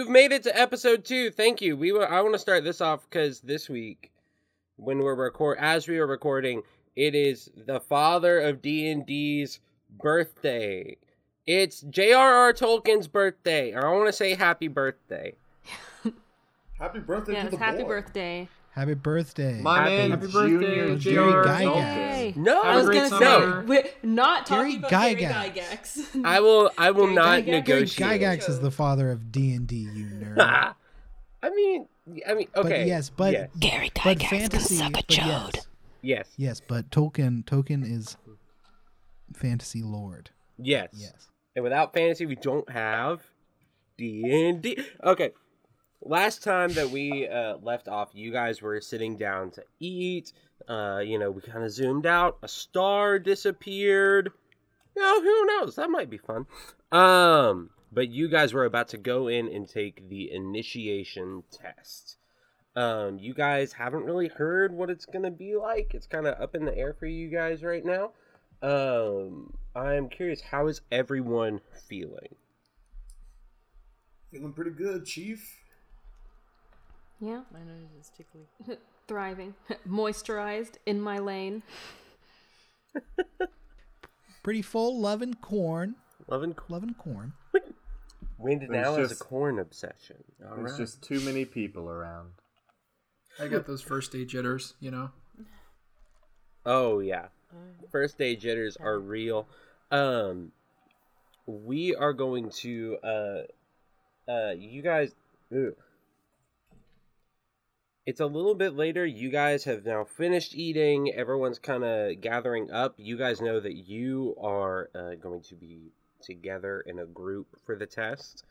You've made it to episode two. Thank you. We were, I want to start this off because this week, when we're record, as we are recording, it is the father of D and D's birthday. It's J.R.R. Tolkien's birthday. I want to say happy birthday. Happy birthday to Yes, the happy boy. birthday. Happy birthday. My Happy- man, Happy Junior birthday, Jerry Jerry Gygax. No, I was gonna say we're not Jerry talking about Gary Gygax. Gygax. I will. I will Gary not Gygax. Gary negotiate. Gygax is the father of D and D. You nerd. I mean, I mean, okay. But yes, but yes, Gary but Gygax fantasy. can suck a but chode. yes, yes, yes, but Tolkien Tolkien is fantasy lord. yes. Yes. And without fantasy, we don't have D and D. Okay. Last time that we uh, left off, you guys were sitting down to eat. Uh, you know, we kind of zoomed out. A star disappeared. You know, who knows? That might be fun. Um, but you guys were about to go in and take the initiation test. Um, you guys haven't really heard what it's gonna be like. It's kind of up in the air for you guys right now. Um, I'm curious, how is everyone feeling? Feeling pretty good, Chief. Yeah, My nose is tickly. thriving, moisturized in my lane. Pretty full, loving corn, Loving loving corn. Wind There's now has a corn obsession. All There's right. just too many people around. I got those first day jitters, you know. Oh yeah, first day jitters are real. Um, we are going to uh, uh, you guys. Ugh. It's a little bit later. You guys have now finished eating. Everyone's kind of gathering up. You guys know that you are uh, going to be together in a group for the test.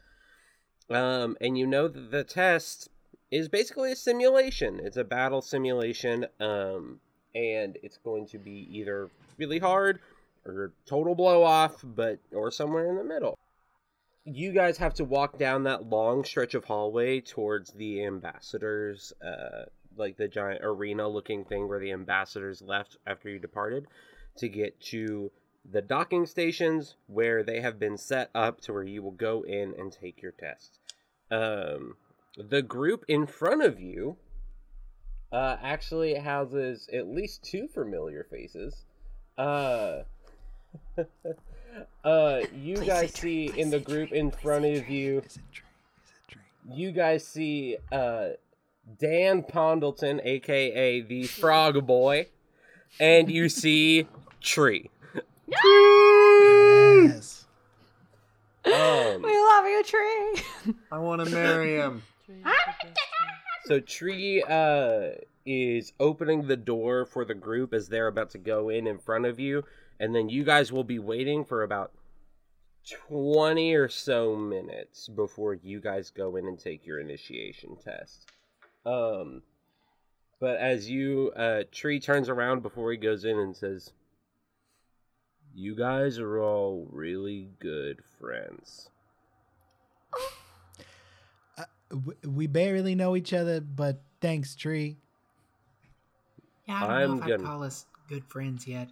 Um, and you know that the test is basically a simulation. It's a battle simulation. Um, and it's going to be either really hard or total blow off, but or somewhere in the middle. You guys have to walk down that long stretch of hallway towards the ambassadors, uh, like the giant arena looking thing where the ambassadors left after you departed, to get to the docking stations where they have been set up to where you will go in and take your test. Um, the group in front of you uh, actually houses at least two familiar faces. Uh, uh, you Please guys see Trey, in the group Trey, in front say of you, Is it true? Is it true? you guys see uh, Dan Pondleton, aka the Frog Boy, and you see Tree. Yes. Um, We love you, Tree. I want to marry him. So Tree uh, is opening the door for the group as they're about to go in in front of you, and then you guys will be waiting for about twenty or so minutes before you guys go in and take your initiation test. Um, but as you uh, Tree turns around before he goes in and says, "You guys are all really good friends." W- We barely know each other, but thanks, Tree. Yeah, I don't I'm know if gonna- I'd call us good friends yet.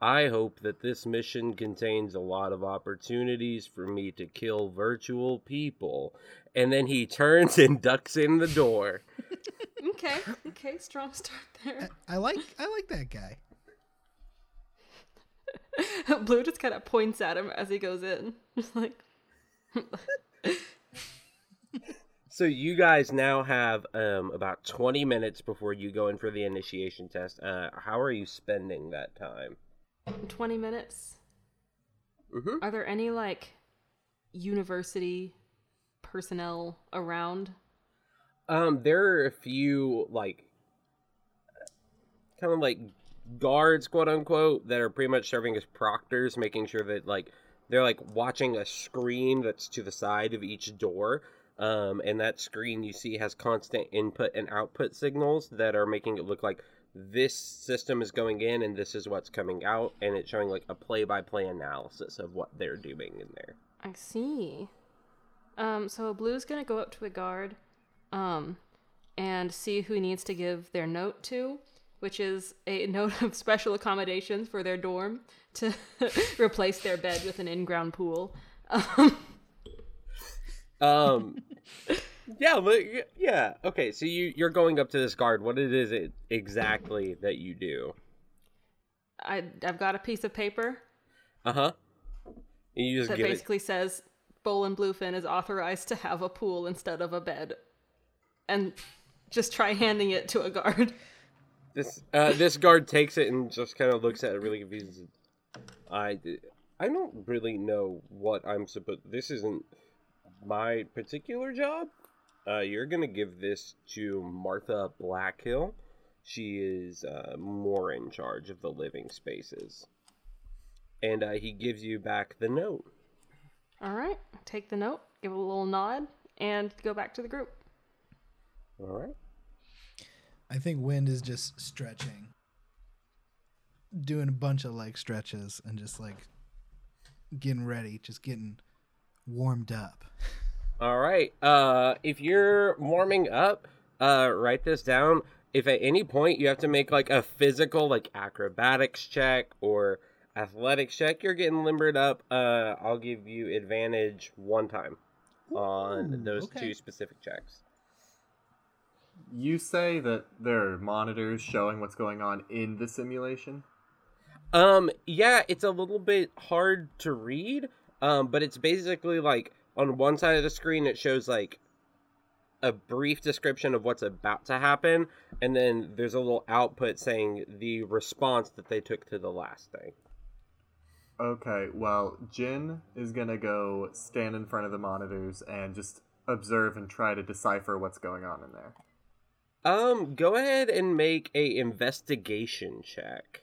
I hope that this mission contains a lot of opportunities for me to kill virtual people. And then he turns and ducks in the door. okay, okay, strong start there. I like I like that guy. Blue just kind of points at him as he goes in, just like. So you guys now have um, about 20 minutes before you go in for the initiation test. Uh, how are you spending that time? 20 minutes. Mhm. Are there any like university personnel around? Um, there are a few like kind of like guards, quote unquote, that are pretty much serving as proctors, making sure that like they're like watching a screen that's to the side of each door. Um, and that screen you see has constant input and output signals that are making it look like this system is going in and this is what's coming out, and it's showing like a play-by-play analysis of what they're doing in there. I see. Um, so Blue's gonna go up to a guard, um, and see who needs to give their note to, which is a note of special accommodations for their dorm to replace their bed with an in-ground pool. Um, Um, yeah, but yeah, okay. So you you're going up to this guard. What it is it exactly that you do? I I've got a piece of paper Uh huh. You just that give it. basically says Bolin Bluefin is authorized to have a pool instead of a bed, and just try handing it to a guard. This uh, this guard takes it and just kind of looks at it really confused. I I don't really know what I'm supposed. This isn't my particular job. Uh, you're gonna give this to Martha Blackhill. She is uh, more in charge of the living spaces, and uh, he gives you back the note. All right, take the note, give it a little nod, and go back to the group. All right. I think Wind is just stretching, doing a bunch of like stretches and just like getting ready, just getting warmed up. All right. Uh, if you're warming up, uh, write this down. If at any point you have to make like a physical, like acrobatics check or athletics check, you're getting limbered up. Uh, I'll give you advantage one time on Ooh, those okay. two specific checks. You say that there are monitors showing what's going on in the simulation? Um, yeah, it's a little bit hard to read. Um, but it's basically like on one side of the screen it shows like a brief description of what's about to happen, and then there's a little output saying the response that they took to the last thing. Okay, well, Jin is gonna go stand in front of the monitors and just observe and try to decipher what's going on in there. Um, go ahead and make a investigation check.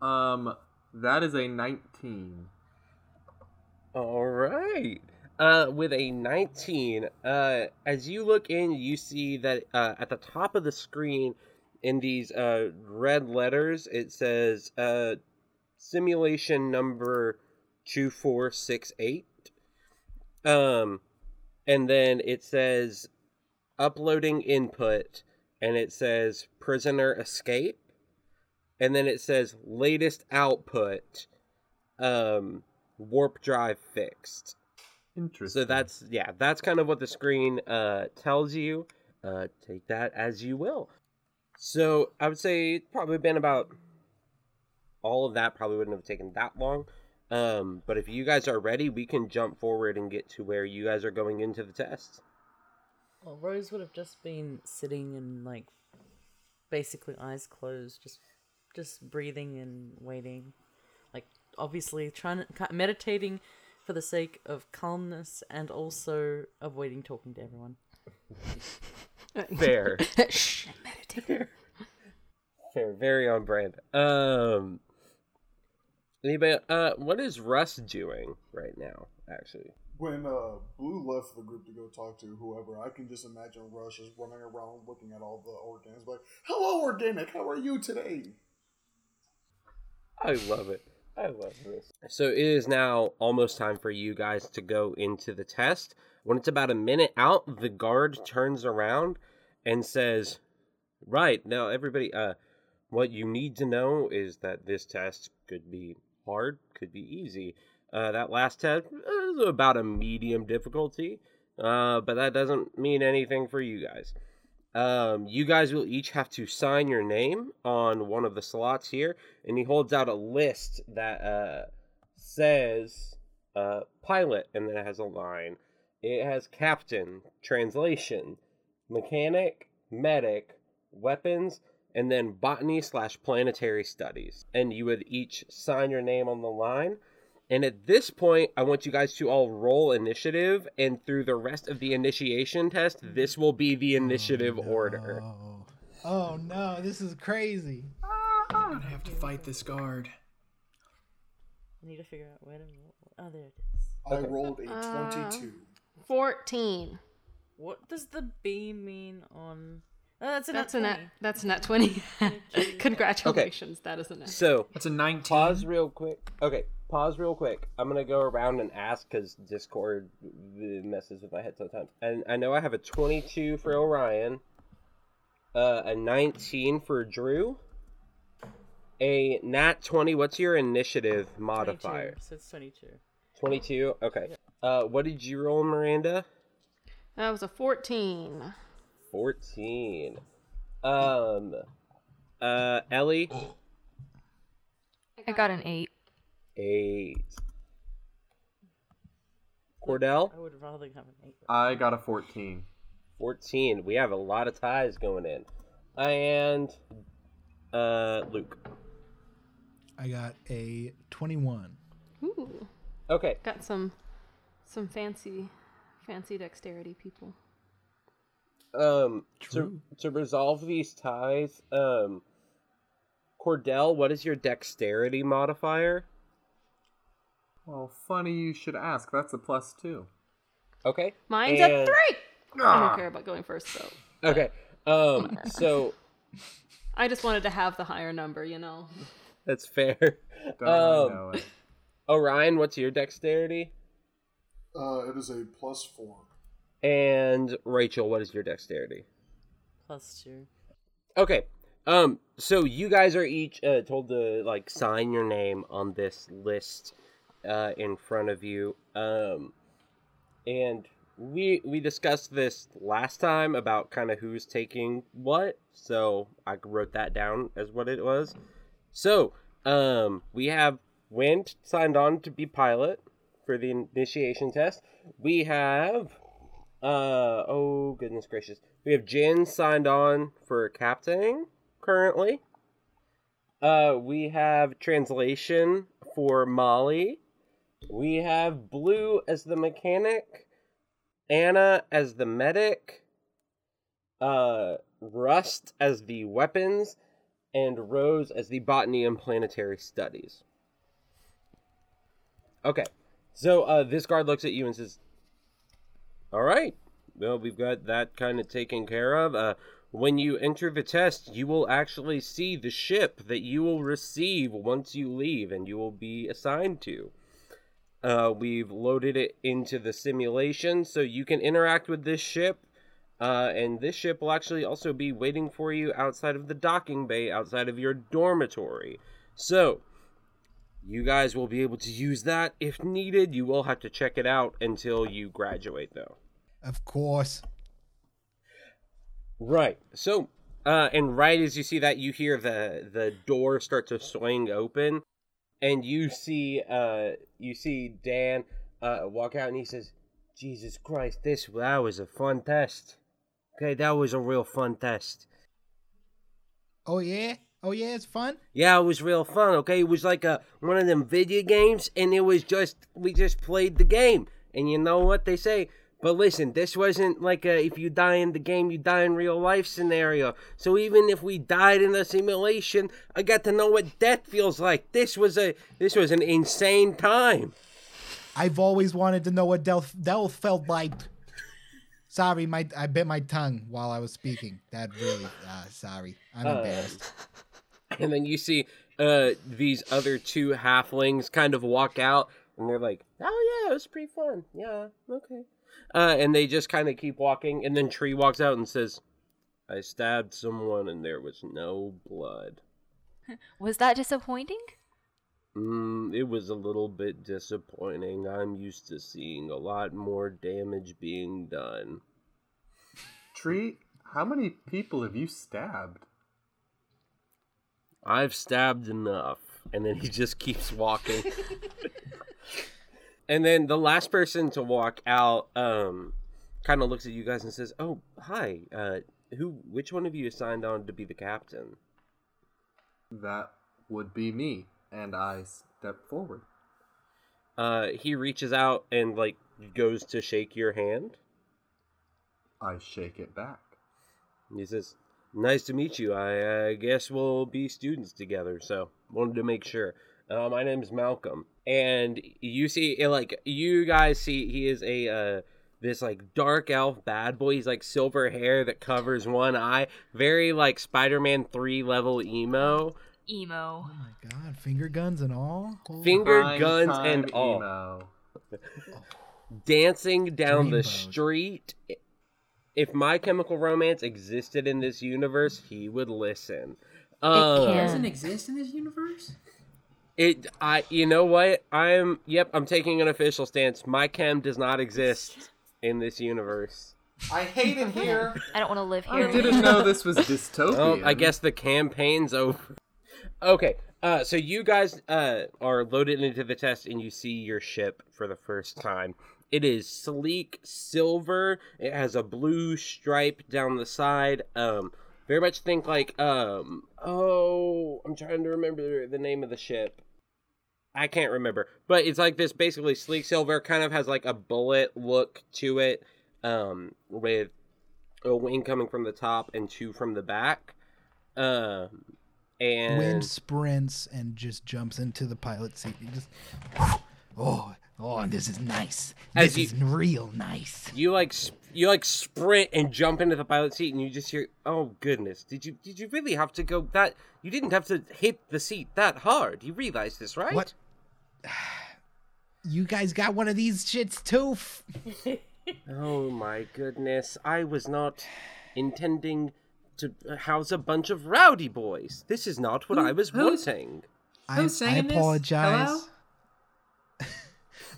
Um, that is a 19. All right. Uh, with a 19, uh, as you look in, you see that uh, at the top of the screen, in these uh, red letters, it says uh, simulation number 2468. Um, and then it says uploading input, and it says prisoner escape. And then it says latest output, um, warp drive fixed. Interesting. So that's yeah, that's kind of what the screen uh, tells you. Uh, take that as you will. So I would say it's probably been about all of that. Probably wouldn't have taken that long. Um, but if you guys are ready, we can jump forward and get to where you guys are going into the test. Well, Rose would have just been sitting and like basically eyes closed, just just breathing and waiting. Like obviously trying to meditating for the sake of calmness and also avoiding talking to everyone. Fair, Shh. fair, very on brand. Um, anybody? Uh, what is Rust doing right now? Actually, When uh, Blue left the group to go talk to whoever, I can just imagine Rust is running around looking at all the organics like, Hello, organic, how are you today? I love it. I love this. So it is now almost time for you guys to go into the test. When it's about a minute out, the guard turns around and says, "Right now, everybody. Uh, what you need to know is that this test could be hard, could be easy. Uh, that last test is about a medium difficulty, uh, but that doesn't mean anything for you guys." Um, you guys will each have to sign your name on one of the slots here, and he holds out a list that uh, says uh, pilot, and then it has a line. It has captain, translation, mechanic, medic, weapons, and then botany slash planetary studies. And you would each sign your name on the line. And at this point, I want you guys to all roll initiative, and through the rest of the initiation test, this will be the initiative order. Oh. oh no, this is crazy. I'm gonna have to fight this guard. I need to figure out where to. Oh, there it is. I rolled a Uh, 22. 14. What does the B mean on? Oh, that's a That's a nat. That's a nat 20. Congratulations. That is a nat. So, That's a 19. pause real quick. Okay, pause real quick. I'm gonna go around and ask because Discord messes with my head sometimes. And I know I have a 22 for Orion, uh, a 19 for Drew, a nat 20. What's your initiative 22, modifier? So it's 22. 22. Okay. Uh, what did you roll, Miranda? That was a 14. 14. Um, uh, Ellie? I got an eight. 8. Cordell? I would rather have an eight. I got a 14. 14. We have a lot of ties going in. And, uh, Luke. I got a 21. Ooh, Okay. got some some fancy fancy dexterity people. Um, to, to resolve these ties, um, Cordell, what is your dexterity modifier? Well, funny you should ask. That's a plus two. Okay. Mine's a And- three. I don't care about going first though. Okay. Um, so I just wanted to have the higher number, you know. that's fair. Don't Um, know it? Orion, what's your dexterity? Uh, it is a plus four. And Rachel, what is your dexterity? Plus two. Okay. Um. So you guys are each uh, told to like sign your name on this list uh, in front of you. Um, and we we discussed this last time about kind of who's taking what. So I wrote that down as what it was. So um, we have Wind signed on to be pilot for the initiation test. We have uh oh goodness gracious. We have Jin signed on for captaining currently. Uh we have translation for Molly. We have Blue as the mechanic, Anna as the medic, uh Rust as the weapons, and Rose as the botany and planetary studies. Okay. So uh this guard looks at you and says, all right. Well, we've got that kind of taken care of. Uh, when you enter the test, you will actually see the ship that you will receive once you leave and you will be assigned to. Uh, we've loaded it into the simulation so you can interact with this ship. Uh, and this ship will actually also be waiting for you outside of the docking bay, outside of your dormitory. So, you guys will be able to use that if needed. You will have to check it out until you graduate, though. Of course. Right. So, uh, and right as you see that, you hear the the door start to swing open, and you see uh you see Dan uh walk out, and he says, "Jesus Christ, this that was a fun test. Okay, that was a real fun test. Oh yeah? Oh yeah, it's fun? Yeah, it was real fun. Okay, it was like a one of them video games, and it was just we just played the game. And you know what they say? But listen, this wasn't like a if you die in the game, you die in real life scenario. So even if we died in a simulation, I got to know what death feels like. This was a this was an insane time. I've always wanted to know what death Del felt like. Sorry, my I bit my tongue while I was speaking. That really uh, sorry. I'm Uh, embarrassed. And then you see uh these other two halflings kind of walk out and they're like, "Oh yeah, it was pretty fun. Yeah, okay." Uh and they just kind of keep walking and then Tree walks out and says, "I stabbed someone and there was no blood." Was that disappointing? Mm, it was a little bit disappointing. I'm used to seeing a lot more damage being done. Tree, how many people have you stabbed? I've stabbed enough. And then he just keeps walking. and then the last person to walk out um kind of looks at you guys and says, "Oh, hi. Uh who which one of you is signed on to be the captain?" That would be me, and I step forward. Uh he reaches out and like goes to shake your hand. I shake it back. He says, "Nice to meet you. I uh, guess we'll be students together." So wanted to make sure. Uh, my name's Malcolm, and you see, like you guys see, he is a uh, this like dark elf bad boy. He's like silver hair that covers one eye, very like Spider-Man three level emo, Emo. Oh my god, finger guns and all? Holy- finger Prime guns time and all, dancing down the street. If My Chemical Romance existed in this universe, he would listen. Um, can. It doesn't exist in this universe. It I you know what? I'm yep, I'm taking an official stance. My chem does not exist in this universe. I hate it here. I don't want to live here. I didn't know this was dystopian. Oh, I guess the campaign's over. Okay, uh, so you guys uh, are loaded into the test and you see your ship for the first time. It is sleek silver. It has a blue stripe down the side. Um, very much think like um. Oh, I'm trying to remember the name of the ship. I can't remember, but it's like this basically sleek silver. Kind of has like a bullet look to it. Um, with a wing coming from the top and two from the back. Um, and Wind sprints and just jumps into the pilot seat. He just, oh, oh, this is nice. This you- is real nice. you like you like sprint and jump into the pilot seat, and you just hear, "Oh goodness, did you did you really have to go that? You didn't have to hit the seat that hard. You realize this, right?" What? You guys got one of these shits too? Oh my goodness, I was not intending to house a bunch of rowdy boys. This is not what Who- I was who's- wanting. I, Who's I saying this? apologize. Hello?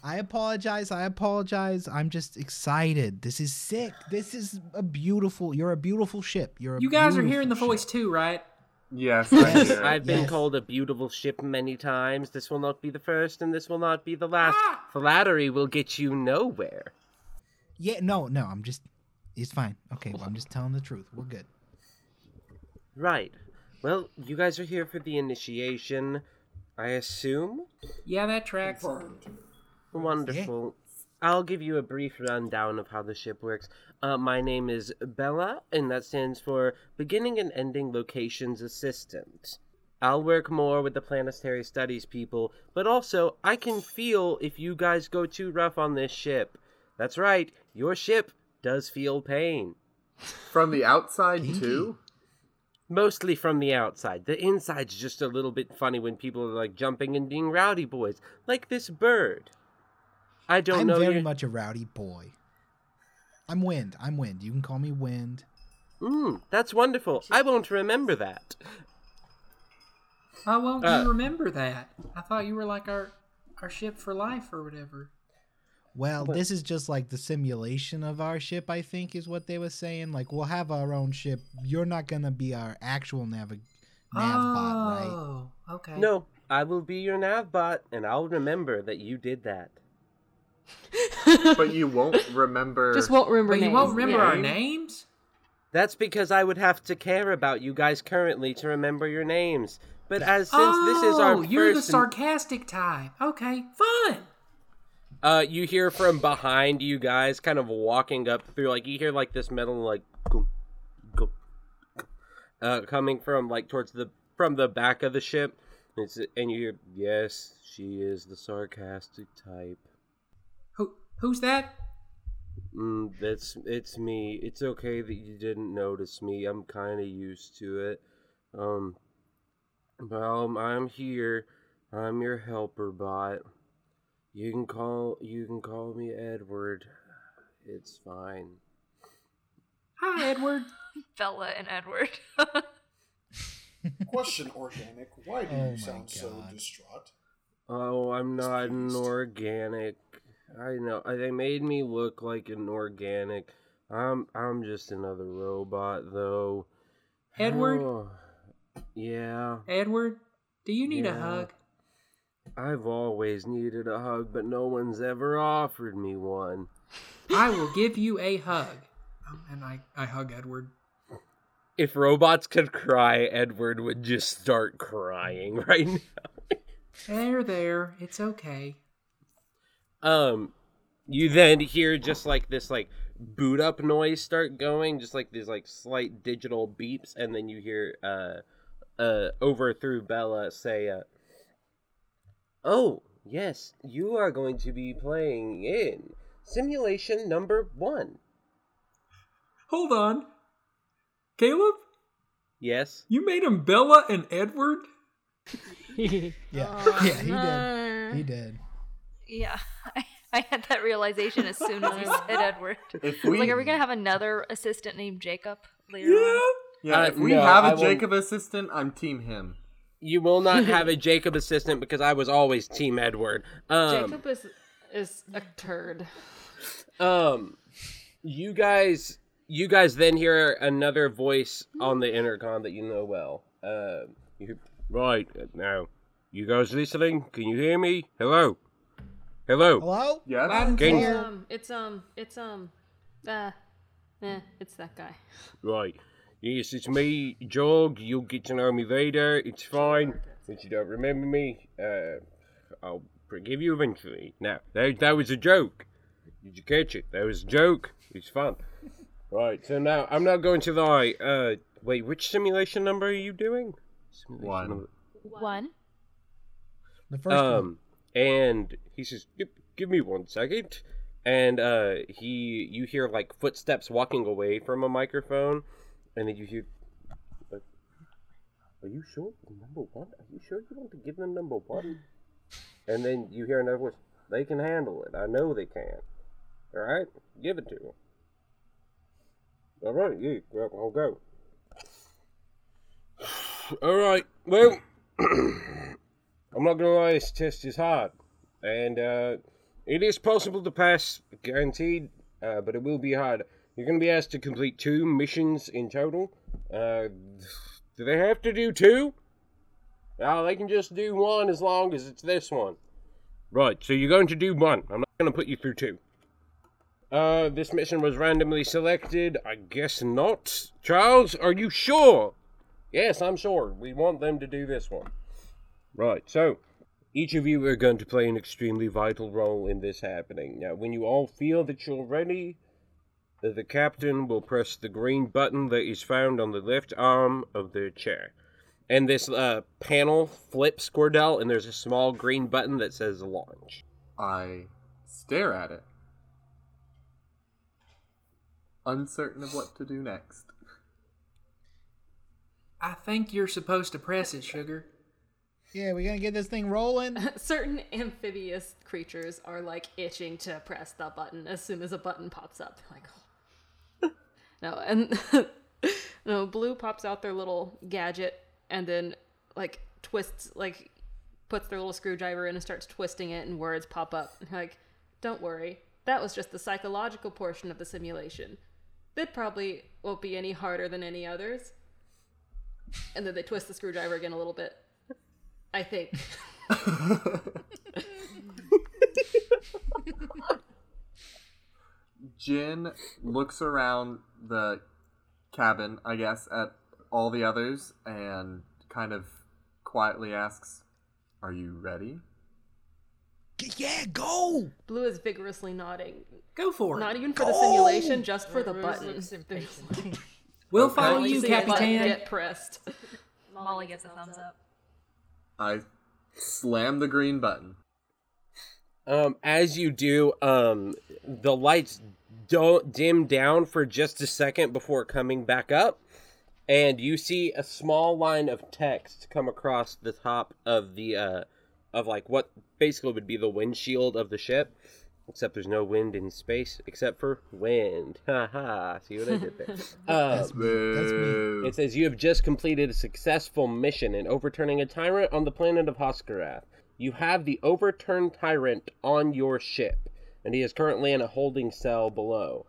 I apologize. I apologize. I'm just excited. This is sick. This is a beautiful. You're a beautiful ship. You're a You guys are hearing the beautiful voice ship. too, right? Yes, Yes. I've been Yes. called a beautiful ship many times. This will not be the first, and this will not be the last. Ah! Flattery will get you nowhere. Yeah, no, no. I'm just. It's fine. Okay, well, I'm just telling the truth. We're good. Right. Well, you guys are here for the initiation, I assume? Yeah, that tracks. Confirmed. Wonderful. I'll give you a brief rundown of how the ship works. Uh, my name is Bella, and that stands for Beginning and Ending Locations Assistant. I'll work more with the planetary studies people, but also I can feel if you guys go too rough on this ship. That's right, your ship does feel pain. From the outside too. Mostly from the outside. The inside's just a little bit funny when people are like jumping and being rowdy boys, like this bird. I don't know. I'm know. very your- much a rowdy boy. I'm Wind. I'm Wind. You can call me Wind. Mm, that's wonderful. I won't remember that. Why won't Uh, you remember that? I thought you were like our our ship for life or whatever. Well, this is just like the simulation of our ship, I think, is what they were saying. Like, we'll have our own ship. You're not going to be our actual nav- navbot, right? oh, okay. No, I will be your navbot, and I'll remember that you did that. But you won't remember. Just won't remember but you won't remember yeah. our names. That's because I would have to care about you guys currently to remember your names. But as since this is our oh, you're the first, sarcastic type. Okay, fun. uh, you hear from behind you guys, kind of walking up through, like you hear like this metal, like, go, go, go, uh, coming from like towards the from the back of the ship. It's, and you hear, yes, she is the sarcastic type. Who who's that? Mm, that's it's me. It's okay that you didn't notice me. I'm kind of used to it. Um, well, I'm here. I'm your helper bot. You can call you can call me Edward. It's fine. Hi, Edward. Bella and Edward. Question, organic. Why do Oh you sound so distraught? Oh, I'm not an organic. I know. They made me look like an organic. I'm I'm just another robot, though. Edward? Oh, yeah. Edward, do you need a hug? I've always needed a hug, but no one's ever offered me one. I will give you a hug. Um, and I, I hug Edward. If robots could cry, Edward would just start crying right now. There, there. It's okay. Um, you then hear just like this like boot up noise start going, just like these like slight digital beeps, and then you hear uh uh over through Bella say uh Oh, yes, you are going to be playing in simulation number one. Hold on. Caleb, Yes? you made him Bella and Edward? Yeah, Oh, yeah, he did. He did. Yeah, I, I had that realization as soon as you said Edward. If I was we, like, are we gonna have another assistant named Jacob later on? yeah, Uh, if we no, have I a will- Jacob assistant, I'm team him. You will not have a Jacob assistant because I was always Team Edward. Um, Jacob is is a turd. um, you guys, you guys then hear another voice on the intercom that you know well. Uh, you, right now, you guys listening? Can you hear me? Hello, hello. Hello? Yeah. Loud and Can you- clear. Um, it's um, it's um, uh, eh, it's that guy. Right. Yes, it's me, Jog. You'll get to know me later. It's fine. If you don't remember me, uh, I'll forgive you eventually. Now, that, that was a joke. Did you catch it? That was a joke. It's fun. Right, so now, I'm not going to lie. Uh, wait, which simulation number are you doing? Simulation One. number- One. The first one. um, and he says, give, "Give me one second. And uh, he, you hear like footsteps walking away from a microphone, and then you hear, "Are you sure number one? Are you sure you want to give them number one?" And then you hear another voice, "They can handle it. I know they can. All right, give it to them." All right, yeah, well, I'll go. All right, well. I'm not gonna lie, this test is hard, and uh, it is possible to pass, guaranteed, uh, but it will be hard. You're gonna be asked to complete two missions in total. Uh, do they have to do two? No, they can just do one as long as it's this one. Right, so you're going to do one. I'm not gonna put you through two. Uh, this mission was randomly selected. I guess not. Charles, are you sure? Yes, I'm sure. We want them to do this one. Right, so each of you are going to play an extremely vital role in this happening. Now, when you all feel that you're ready, uh, the captain will press the green button that is found on the left arm of the chair. And this uh, panel flips, Cordell, and there's a small green button that says launch. I stare at it, uncertain of what to do next. I think you're supposed to press it, Sugar. Yeah, we're gonna get this thing rolling. Certain amphibious creatures are like itching to press the button as soon as a button pops up. Like, oh. no, and no, blue pops out their little gadget and then like twists, like puts their little screwdriver in and starts twisting it, and words pop up. Like, don't worry, that was just the psychological portion of the simulation. That probably won't be any harder than any others. And then they twist the screwdriver again a little bit. I think. Jin looks around the cabin, I guess, at all the others and kind of quietly asks, Are you ready? yeah, go. Blue is vigorously nodding. Go for it. Not even for the simulation, just for the Rose button. We'll follow You you, see a button Capitan. get pressed. Molly gives a thumbs up. I slam the green button. Um, as you do, um, the lights don't dim down for just a second before coming back up, and you see a small line of text come across the top of the uh, of like what basically would be the windshield of the ship, except there's no wind in space except for wind. Ha ha! See what I did there? Uh, That's me. That's me. It says you have just completed a successful mission in overturning a tyrant on the planet of Hoskarath. You have the overturned tyrant on your ship, and he is currently in a holding cell below.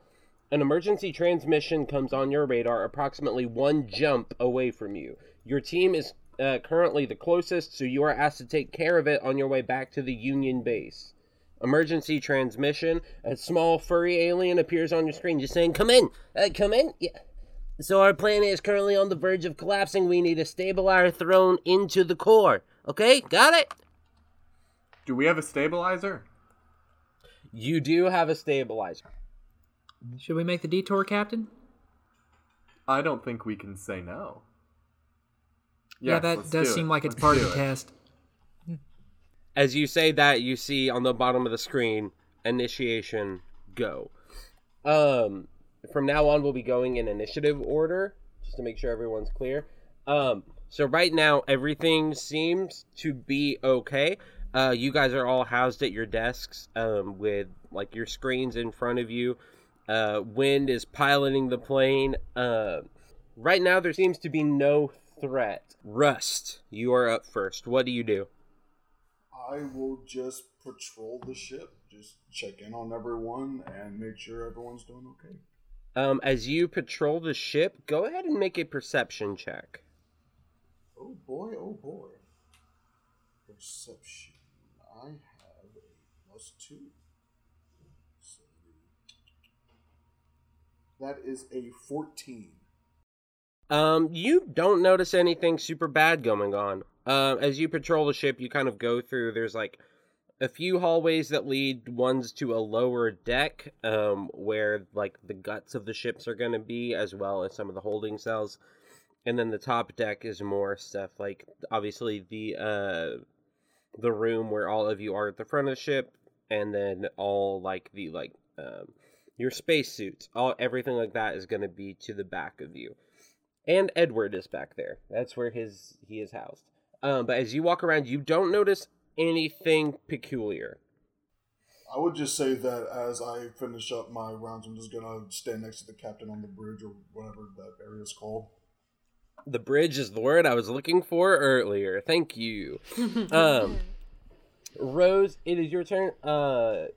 An emergency transmission comes on your radar approximately one jump away from you. Your team is uh, currently the closest, so you are asked to take care of it on your way back to the Union base. Emergency transmission. A small furry alien appears on your screen, just saying, "Come in, uh, come in." Yeah. So our planet is currently on the verge of collapsing. We need to stabilize throne into the core. Okay, got it. Do we have a stabilizer? You do have a stabilizer. Should we make the detour, Captain? I don't think we can say no. yeah, that does do seem it. like it's Let's part of the test. As you say that, you see on the bottom of the screen initiation go. Um, from now on, we'll be going in initiative order just to make sure everyone's clear. Um, so right now, everything seems to be okay. Uh, you guys are all housed at your desks um, with like your screens in front of you. Uh, Wind is piloting the plane. Uh, right now, there seems to be no threat. Rust, you are up first. What do you do? I will just patrol the ship, just check in on everyone and make sure everyone's doing okay. Um, as you patrol the ship, go ahead and make a perception check. Oh boy, oh boy. Perception. I have a plus two. So that is a 14. Um, you don't notice anything super bad going on. Um, as you patrol the ship, you kind of go through. There's like a few hallways that lead ones to a lower deck, um, where like the guts of the ships are going to be, as well as some of the holding cells. And then the top deck is more stuff like obviously the uh, the room where all of you are at the front of the ship, and then all like the like um, your spacesuits, all everything like that is going to be to the back of you and Edward is back there. That's where his he is housed. Um, but as you walk around, you don't notice anything peculiar. I would just say that as I finish up my rounds, I'm just gonna stand next to the captain on the bridge or whatever that area is called. The bridge is the word I was looking for earlier. Thank you. um, Rose, it is your turn. Uh,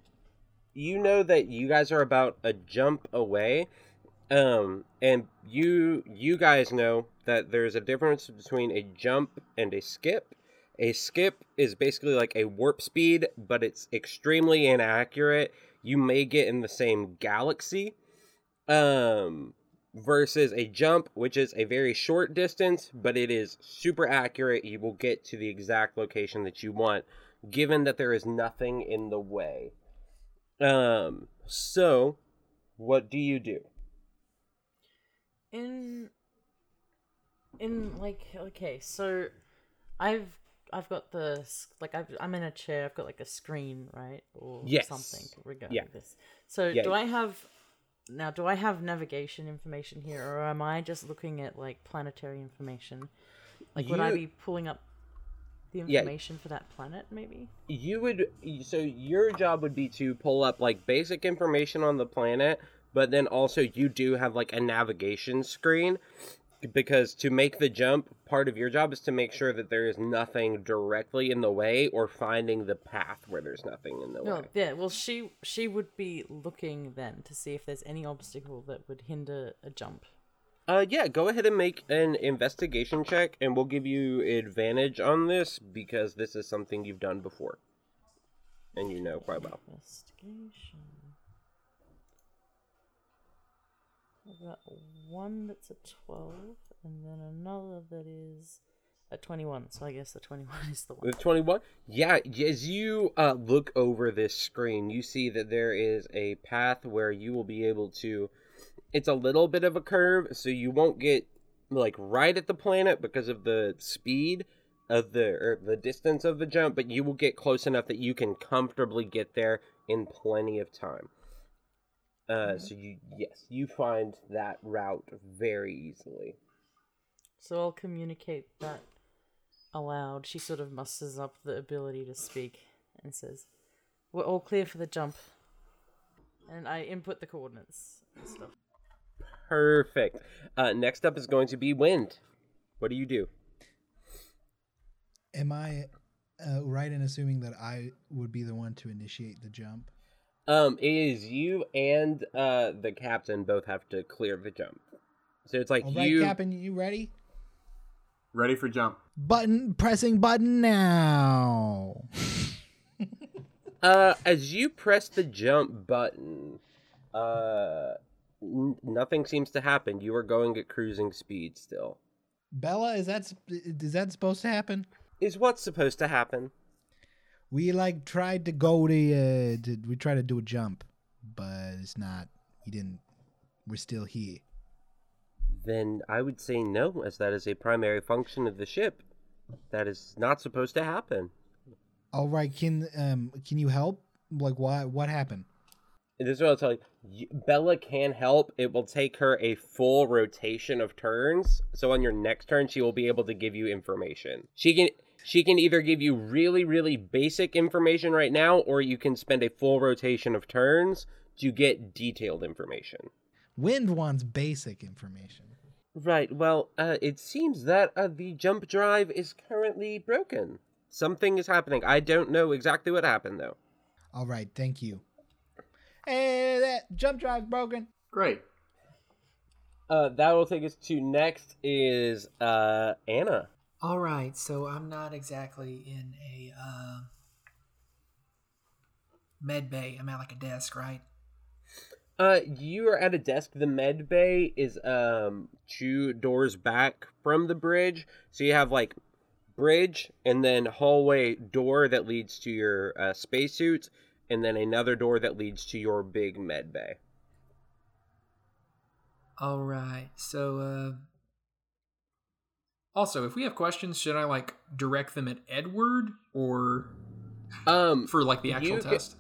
you know that you guys are about a jump away. Um, and you you guys know that there's a difference between a jump and a skip. A skip is basically like a warp speed, but it's extremely inaccurate. You may get in the same galaxy. Um, versus a jump, which is a very short distance, but it is super accurate. You will get to the exact location that you want, given that there is nothing in the way. Um, so what do you do? In in like okay so i've i've got the like I've, i'm in a chair i've got like a screen right or Yes. something regarding Yeah. this so Yeah. do i have now do i have navigation information here or am i just looking at like planetary information like would i be pulling up the Yeah. information for that planet maybe you would so your job would be to pull up like basic information on the planet but then also you do have like a navigation screen because to make the jump part of your job is to make sure that there is nothing directly in the way or finding the path where there's nothing in the no way. yeah well she she would be looking then to see if there's any obstacle that would hinder a jump. Uh yeah go ahead and make an investigation check and we'll give you advantage on this because this is something you've done before. And you know quite well. Investigation. I've got one that's a 12, and then another that is a 21. So I guess the 21 is the one. The 21? Yeah, as you uh, look over this screen, you see that there is a path where you will be able to. It's a little bit of a curve, so you won't get like right at the planet because of the speed of the or the distance of the jump, but you will get close enough that you can comfortably get there in plenty of time. Uh, so you yes, you find that route very easily. So I'll communicate that aloud. She sort of musters up the ability to speak and says, We're all clear for the jump. And I input the coordinates and stuff. Perfect. Uh, next up is going to be wind. What do you do? Am I uh, right in assuming that I would be the one to initiate the jump? Um, it is you and uh the captain both have to clear the jump. So it's like All right, you. Captain, you ready? Ready for jump. Button pressing button now. Uh, as you press the jump button, uh, n- nothing seems to happen. You are going at cruising speed still. Bella, is that sp- is that supposed to happen? Is what's supposed to happen? We like tried to go to, uh, to we tried to do a jump, but it's not. We didn't. We're still here. Then I would say no, as that is a primary function of the ship. That is not supposed to happen. All right, can um can you help? Like what what happened? And This is what I'll tell you. Bella can help. It will take her a full rotation of turns. So on your next turn, she will be able to give you information. She can she can either give you really really basic information right now, or you can spend a full rotation of turns to get detailed information. Wind wants basic information. Right. Well, uh, it seems that uh, the jump drive is currently broken. Something is happening. I don't know exactly what happened though. All right, thank you. Hey, that jump drive's broken. Great. Uh, that will take us to next is uh Anna. All right, so I'm not exactly in a uh, med bay. I'm at like a desk, right? Uh, you are at a desk. The med bay is um two doors back from the bridge, so you have like bridge and then hallway door that leads to your uh, spacesuits, and then another door that leads to your big med bay. All right, so uh, also, if we have questions, should I like direct them at Edward or Um, for like the actual you ca- test?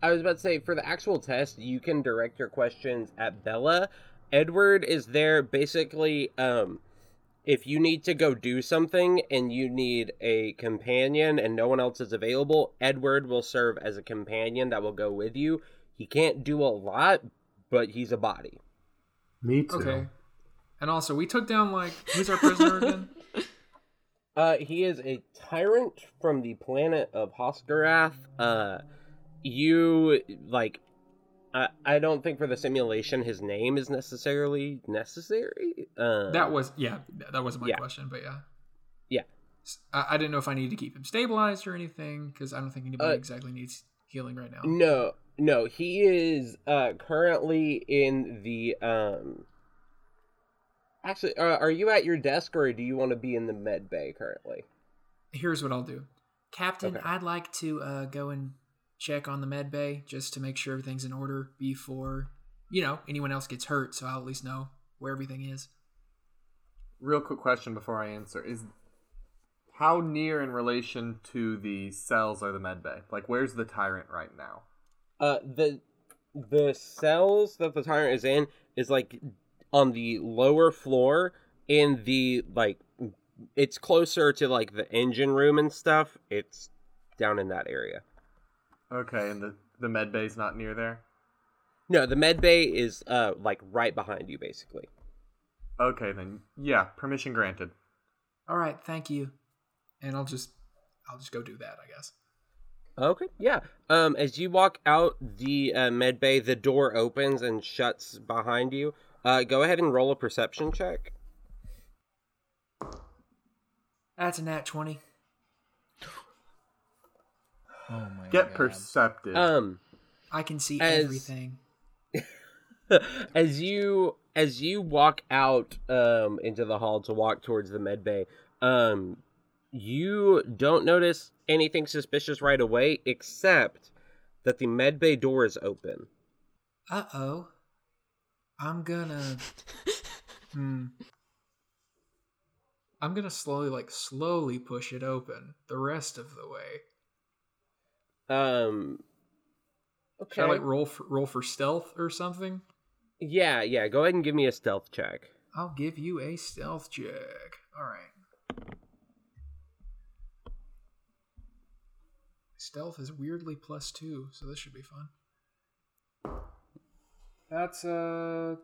I was about to say for the actual test, you can direct your questions at Bella. Edward is there basically um if you need to go do something and you need a companion and no one else is available, Edward will serve as a companion that will go with you. He can't do a lot, but he's a body. Me too. Okay. And also, we took down like who's our prisoner again? Uh, he is a tyrant from the planet of Hoskarath. Uh, you like, I I don't think for the simulation his name is necessarily necessary. Uh, That was yeah, that wasn't my Yeah. question, but yeah. Yeah. I didn't know if I needed to keep him stabilized or anything because I don't think anybody Uh, exactly needs healing right now. no no he is uh currently in the um. Actually, uh, are you at your desk or do you want to be in the med bay currently? Here's what I'll do, Captain. Okay. I'd like to uh, go and check on the med bay just to make sure everything's in order before you know anyone else gets hurt. So I'll at least know where everything is. Real quick question before I answer is how near in relation to the cells are the med bay? Like where's the tyrant right now? Uh, the the cells that the tyrant is in is like on the lower floor in the like it's closer to like the engine room and stuff. It's down in that area. Okay, and the the med bay's not near there? No, the med bay is uh like right behind you basically. Okay then. Yeah, permission granted. All right, thank you. And I'll just I'll just go do that, I guess. Okay, yeah. Um, as you walk out the uh, med bay, the door opens and shuts behind you. Uh, go ahead and roll a perception check. That's a nat twenty. Oh my god. Get god. perceptive. Um, I can see As- everything. as you as you walk out um into the hall to walk towards the med bay um you don't notice anything suspicious right away except that the med bay door is open Uh oh. I'm gonna. hmm. I'm gonna slowly, like, slowly push it open the rest of the way. um okay Should I like roll for, roll for stealth or something? yeah yeah go ahead and give me a stealth check I'll give you a stealth check. All right. Stealth is weirdly plus two, so this should be fun. That's a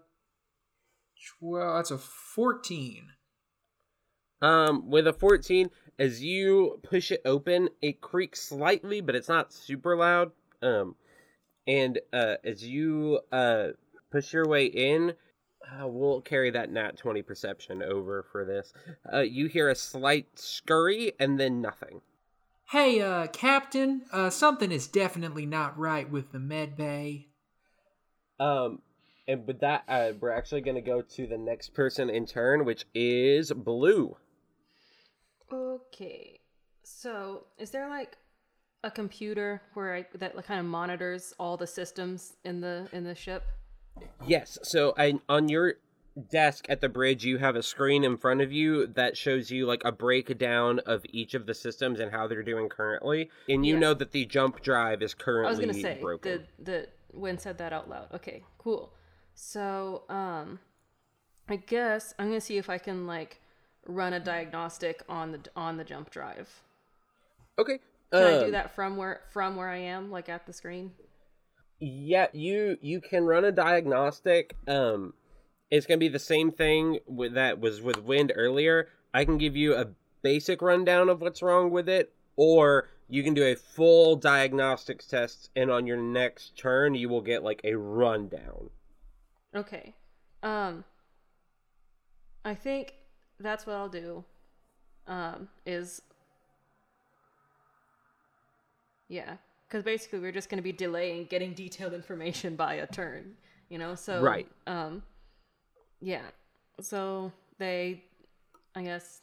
well, that's a fourteen. Um, with a 14, as you push it open, it creaks slightly, but it's not super loud. Um, and uh, as you uh push your way in, uh, we'll carry that nat 20 perception over for this. Uh, you hear a slight scurry and then nothing. Hey, uh, Captain, uh, something is definitely not right with the med bay. Um, and with that, uh, we're actually going to go to the next person in turn, which is Blue. Okay. So, is there like a computer where I that kind of monitors all the systems in the in the ship? Yes. So I, on your desk at the bridge, you have a screen in front of you that shows you like a breakdown of each of the systems and how they're doing currently. And you Yeah. know that the jump drive is currently I was gonna say broken. the the Wynn said that out loud. Okay, cool. So, um, I guess I'm gonna see if I can like run a diagnostic on the on the jump drive. Okay. Can I um, do that from where from where I am, like at the screen? Yeah, you you can run a diagnostic. Um, it's gonna be the same thing with that was with wind earlier. I can give you a basic rundown of what's wrong with it, or you can do a full diagnostics test, and on your next turn, you will get like a rundown. Okay. Um I think that's what I'll do. Um is Yeah, cuz basically we're just going to be delaying getting detailed information by a turn, you know? So Right. um yeah. So they I guess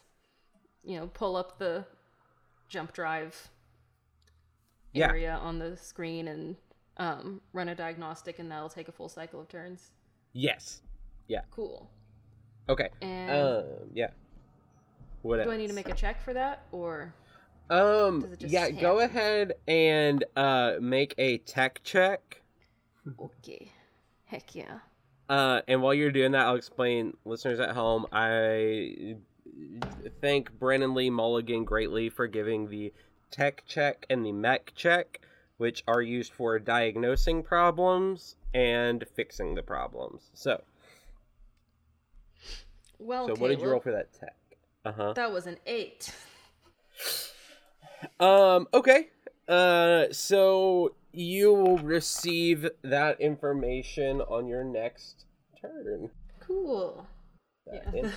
you know, pull up the jump drive Yeah. area on the screen and um, run a diagnostic, and that'll take a full cycle of turns. Yes. Yeah. Cool. Okay. And Um. Yeah. What do else? I need to make a check for that, or Um. Does it just Yeah. Go ahead and uh make a tech check. okay? Heck yeah. Uh, and while you're doing that, I'll explain, listeners at home. I thank Brennan Lee Mulligan greatly for giving the tech check and the mech check, which are used for diagnosing problems and fixing the problems. So, Well, so what did you roll for that tech? Uh huh. That was an eight. Um. Okay. Uh. So you will receive that information on your next turn. Cool. That Yeah. in-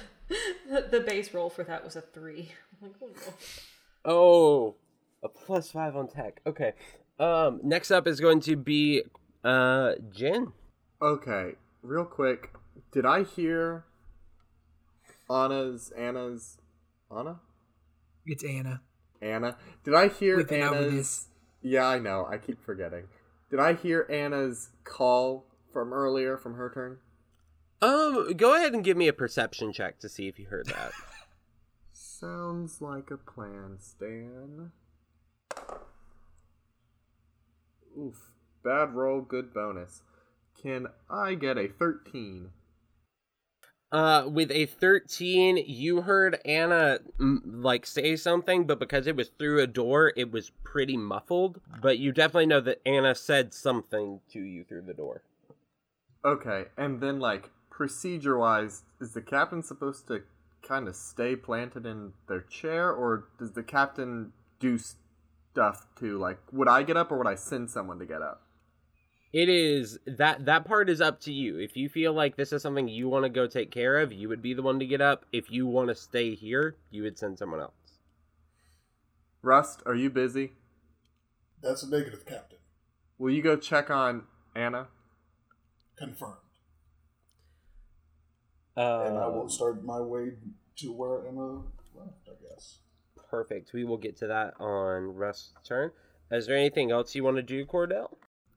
the, the base roll for that was a three. I'm like, oh no. Oh, a plus five on tech. Okay. Um, next up is going to be uh Jin. Okay, real quick, did I hear Anna's Anna's Anna? It's Anna. Anna? Did I hear With an Anna's this. Yeah, I know. I keep forgetting. Did I hear Anna's call from earlier from her turn? Um, go ahead and give me a perception check to see if you heard that. Sounds like a plan, Stan. Oof. Bad roll, good bonus. Can I get a 13? Uh, with a thirteen, you heard Anna mm, like say something, but because it was through a door, it was pretty muffled. But you definitely know that Anna said something to you through the door. Okay, and then, like, procedure wise, is the captain supposed to kind of stay planted in their chair, or does the captain do stuff too? Like, would I get up, or would I send someone to get up? It is that that part is up to you. If you feel like this is something you want to go take care of, you would be the one to get up. If you want to stay here, you would send someone else. Rust, are you busy? That's a negative, Captain. Will you go check on Anna? Confirmed. Uh, and I will start my way to where Emma left, I guess. Perfect. We will get to that on Rust's turn. Is there anything else you want to do, Cordell?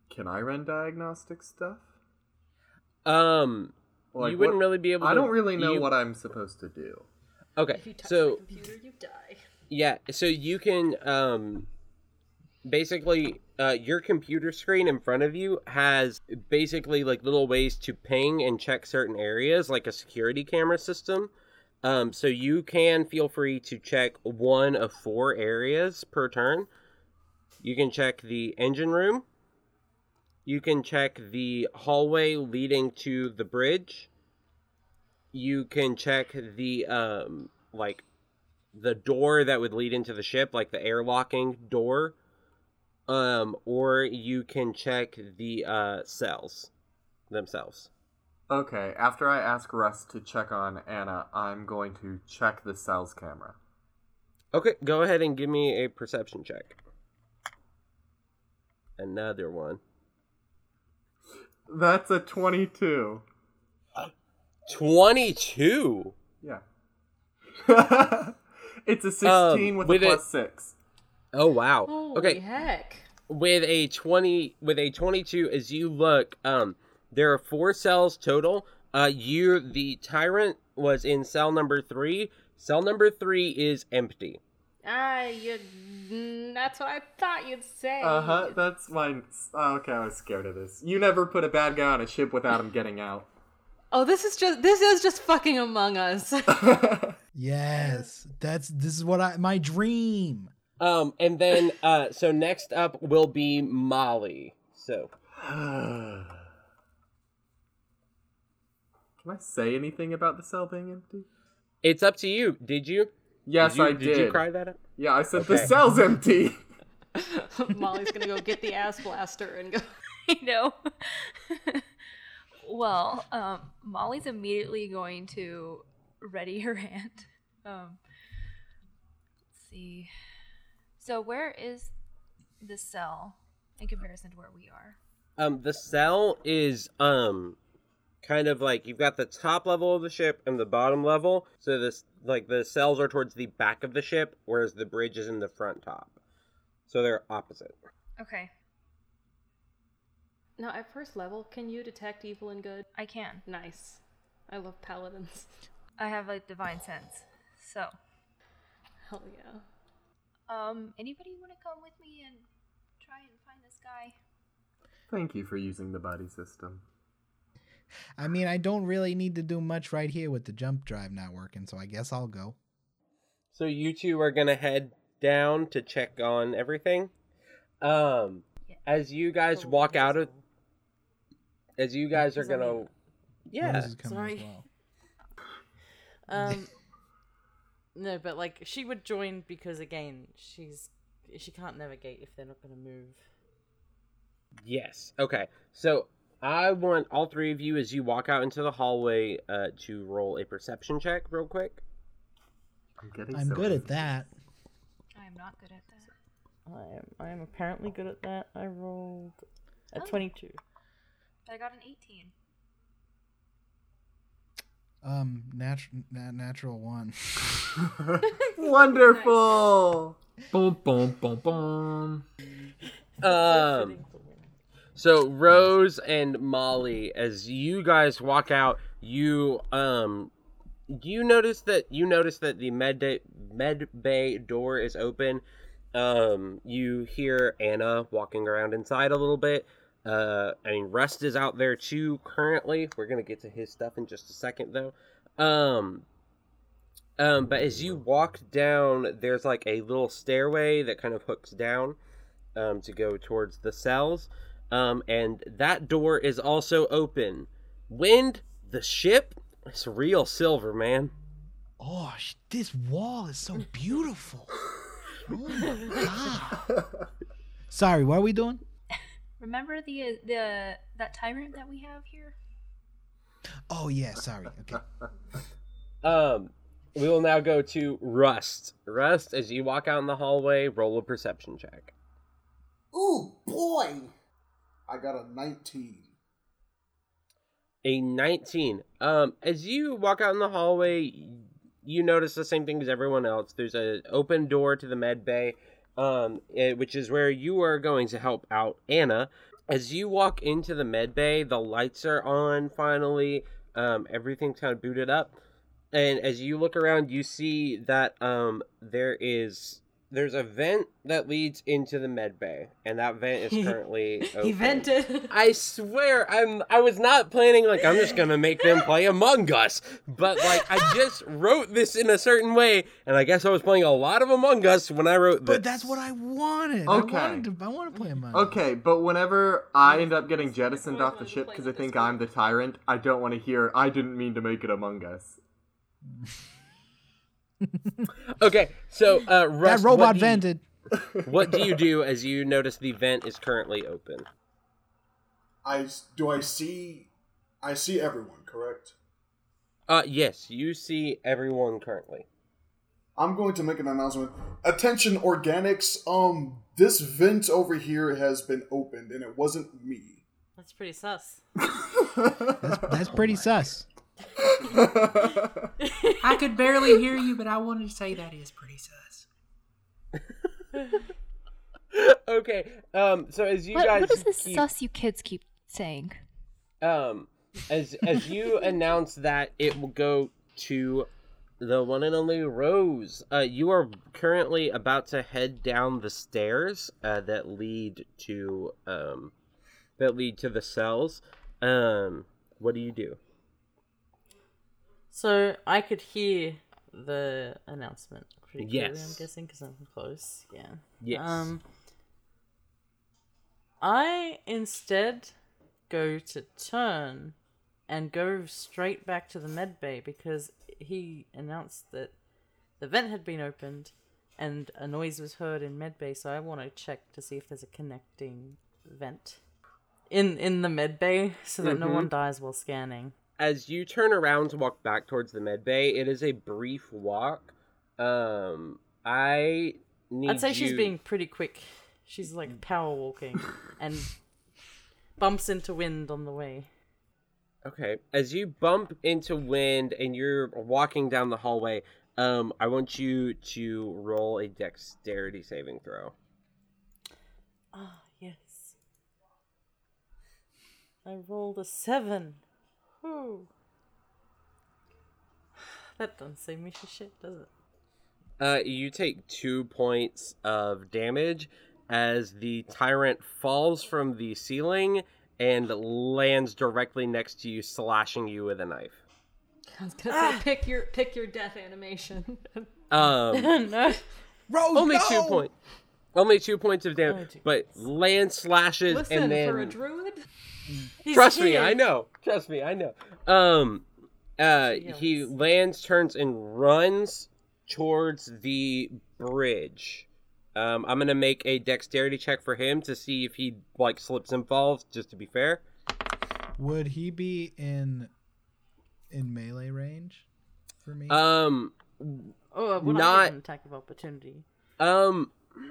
Can I run diagnostic stuff? Um, Like, you wouldn't what- really be able. to... I don't really know you- what I'm supposed to do. Okay, If you touch so computer, you die. Yeah, so you can um basically uh your computer screen in front of you has basically like little ways to ping and check certain areas like a security camera system. Um so you can feel free to check one of four areas per turn. You can check the engine room. You can check the hallway leading to the bridge. You can check the um like the door that would lead into the ship, like the airlocking door. Um, or you can check the uh, cells themselves. Okay, after I ask Rust to check on Anna, I'm going to check the cells camera. Okay, go ahead and give me a perception check. Another one. That's a 22. 22! Yeah. it's a 16 Um, with, with a it- plus 6. Oh wow. Holy okay. heck. with a 20 with a 22 as you look um there are four cells total uh you the tyrant was in cell number 3 cell number 3 is empty Ah, you. Mm, That's what I thought you'd say. Uh huh, that's mine. Oh, okay, I was scared of this. You never put a bad guy on a ship without him getting out. Oh, this is just this is just fucking Among Us. Yes, that's this is what I my dream. um and then uh so next up will be molly so Can I say anything about the cell being empty? It's up to you. Did you? Yes, did you, I did. did. you cry that up? Yeah, I said the cell's empty. Molly's gonna go get the ass blaster and go. you know. well, um, Molly's immediately going to ready her hand. Um, let's see. So where is the cell in comparison to where we are? Um, the cell is um, kind of like you've got the top level of the ship and the bottom level. So this like the cells are towards the back of the ship, whereas the bridge is in the front top. So they're opposite. Okay, Now, at first level, can you detect evil and good? I can. Nice. I love paladins. I have a divine sense. So, Hell yeah. um, anybody want to come with me and try and find this guy? Thank you for using the buddy system. I mean, I don't really need to do much right here with the jump drive not working, so I guess I'll go. So you two are gonna head down to check on everything. Um, as you guys Oh, walk out of, as you guys are gonna, mean- yeah. Rose is coming Sorry. well. Um, no, but like she would join because again, she's she can't navigate if they're not going to move. Yes. Okay. So I want all three of you, as you walk out into the hallway, uh, to roll a perception check real quick. I'm getting I'm so good at that. I am not good at that. I am I am apparently good at that. I rolled a Oh. twenty-two. But I got an 18. Um, nat- na- natural one. Wonderful. Boom, boom, boom, boom. Um. So Rose and Molly, as you guys walk out, you um, you notice that you notice that the med day, med bay door is open. Um, you hear Anna walking around inside a little bit. Uh, I mean, Rust is out there too currently. We're gonna get to his stuff in just a second, though. Um, um, but as you walk down, there's like a little stairway that kind of hooks down, um, to go towards the cells. Um, and that door is also open. Wind, the ship, it's real silver, man. Oh, sh- this wall is so beautiful. oh my god. Sorry, what are we doing? Remember the uh, the that tyrant that we have here? Oh yeah, sorry. Okay. Um, we will now go to Rust. Rust, as you walk out in the hallway, roll a perception check. Ooh, boy! I got a 19. A 19. Um, as you walk out in the hallway, you notice the same thing as everyone else. There's an open door to the med bay, um, eh, which is where you are going to help out Anna. As you walk into the med bay, the lights are on finally. Um, everything's kind of booted up. And as you look around, you see that um, there is there's a vent that leads into the med bay, and that vent is currently open. He vented. I swear, I'm. I was not planning like I'm just gonna make them play Among Us, but like I just wrote this in a certain way, and I guess I was playing a lot of Among Us when I wrote this. But that's what I wanted. Okay. I wanted to. I want to play Among Us. Okay, but whenever I end up getting jettisoned off the ship because I think I'm the tyrant, I don't want to hear, I didn't mean to make it Among Us. Okay, so uh, That robot what do you- vented. what do you do as you notice the vent is currently open? I do I see I see everyone, correct? Uh, yes, you see everyone currently. I'm going to make an announcement. Attention organics, um this vent over here has been opened and it wasn't me. That's pretty sus. That's, that's pretty sus. I could barely hear you, but I wanted to say that is pretty sus. okay, um, so as you What, guys what is this keep, sus you kids keep saying? um as as you announce that it will go to the one and only rose uh you are currently about to head down the stairs uh that lead to um that lead to the cells um what do you do So I could hear the announcement pretty clearly. I'm guessing because I'm close. Yeah. yes Um, I instead go to turn and go straight back to the med bay because he announced that the vent had been opened and a noise was heard in med bay. So I want to check to see if there's a connecting vent in in the med bay so that no one dies while scanning. As you turn around to walk back towards the med bay, it is a brief walk. Um, I need I'd say she's being pretty quick. She's like power walking and bumps into wind on the way. Okay. As you bump into wind and you're walking down the hallway, um, I want you to roll a dexterity saving throw. Ah, yes. I rolled a seven. Whew. That doesn't save me for shit, does it? Uh, you take two points of damage as the tyrant falls from the ceiling and lands directly next to you, slashing you with a knife. I was gonna say pick your pick your death animation. Um, no. Rose, only two no! points. Only two points of damage, Only two but land slashes Listen, and then for a druid, He's Trust me. I know. Trust me, I know. Um, uh, he lands, turns, and runs towards the bridge. Um, I'm gonna make a dexterity check for him to see if he like slips and falls. Just to be fair. Would he be in in melee range for me? Um, Oh, we're not, Not- getting an attack of opportunity. um, I'd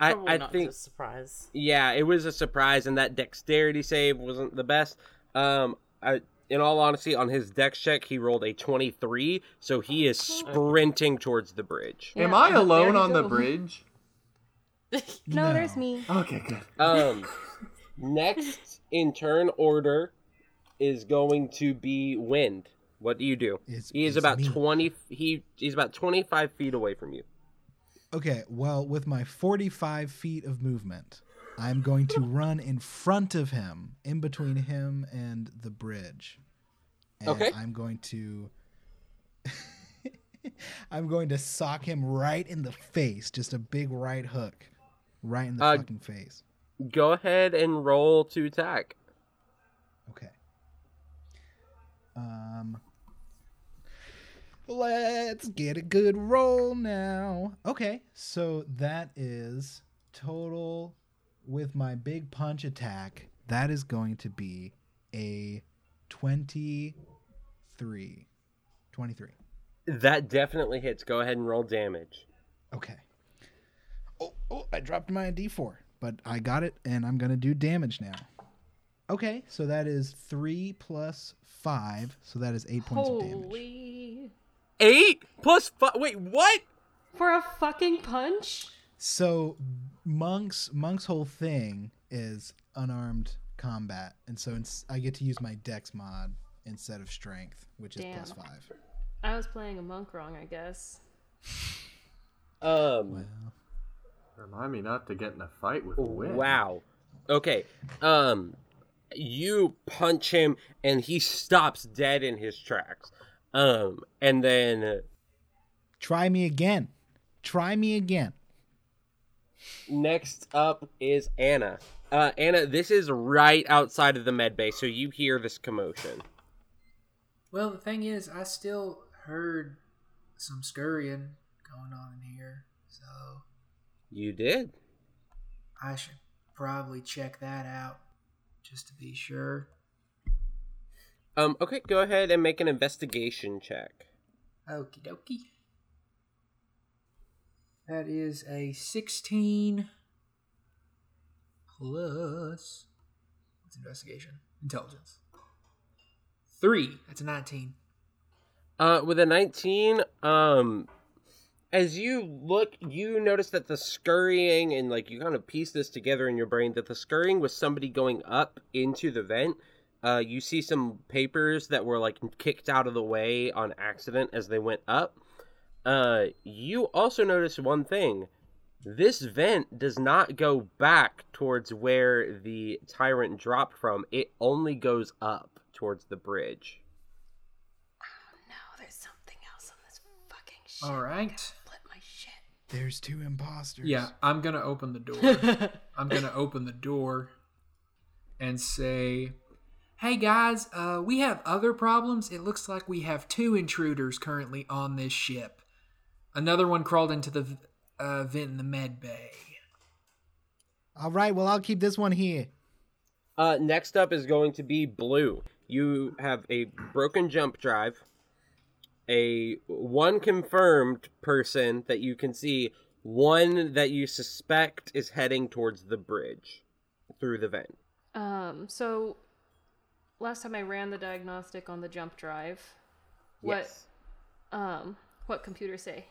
I- I not think- just surprise. yeah, it was a surprise, and that dexterity save wasn't the best. Um, I, in all honesty, on his dex check, he rolled a 23, so he is sprinting towards the bridge. Am I alone you on the bridge? No, there's me. Okay, good. Um, next in turn order is going to be wind. What do you do? It's- he is about me. twenty. He he's about twenty five feet away from you. Okay, well, with my 45 feet of movement, I'm going to run in front of him, in between him and the bridge. And Okay. I'm going to. I'm going to sock him right in the face. Just a big right hook. Right in the Uh, fucking face. Go ahead and roll to attack. Okay. Um. Let's get a good roll now. Okay, so that is total with my big punch attack. That is going to be a 23. 23. That definitely hits. Go ahead and roll damage. Okay. Oh, oh, I dropped my d4, but I got it, and I'm going to do damage now. Okay, so that is 3 plus 5, so that is 8 points of damage. Holy Eight plus five. Wait, what? for a fucking punch. So Monk's Monk's whole thing is unarmed combat, and so ins- I get to use my Dex mod instead of Strength, which is plus Damn. 5. I was playing a monk wrong, I guess. Um. Remind me not to get in a fight with Win. Wow. Okay. Um you punch him and he stops dead in his tracks. Um and then Try me again. Try me again. next up is Anna. Uh Anna, this is right outside of the med bay, so you hear this commotion. Well, the thing is, I still heard some scurrying going on in here, so You did. I should probably check that out just to be sure. Um okay, go ahead and make an investigation check. Okie dokie. That is a 16 plus. What's investigation? Intelligence. Three. That's a 19. Uh, with a 19, um, as you look, you notice that the scurrying and like you kind of piece this together in your brain that the scurrying was somebody going up into the vent. Uh, you see some papers that were like kicked out of the way on accident as they went up. Uh, you also notice one thing. This vent does not go back towards where the tyrant dropped from. It only goes up towards the bridge. Oh no, there's something else on this fucking shit. All right. Flip my shit. There's two imposters. Yeah, I'm gonna open the door. I'm gonna open the door and say, Hey guys, uh, we have other problems. It looks like we have two intruders currently on this ship. Another one crawled into the uh, vent in the med bay. All right, well, I'll keep this one here. Uh, next up is going to be blue. You have a broken jump drive, a one confirmed person that you can see, one that you suspect is heading towards the bridge through the vent. Um, so last time I ran the diagnostic on the jump drive, what Yes. um what computer say?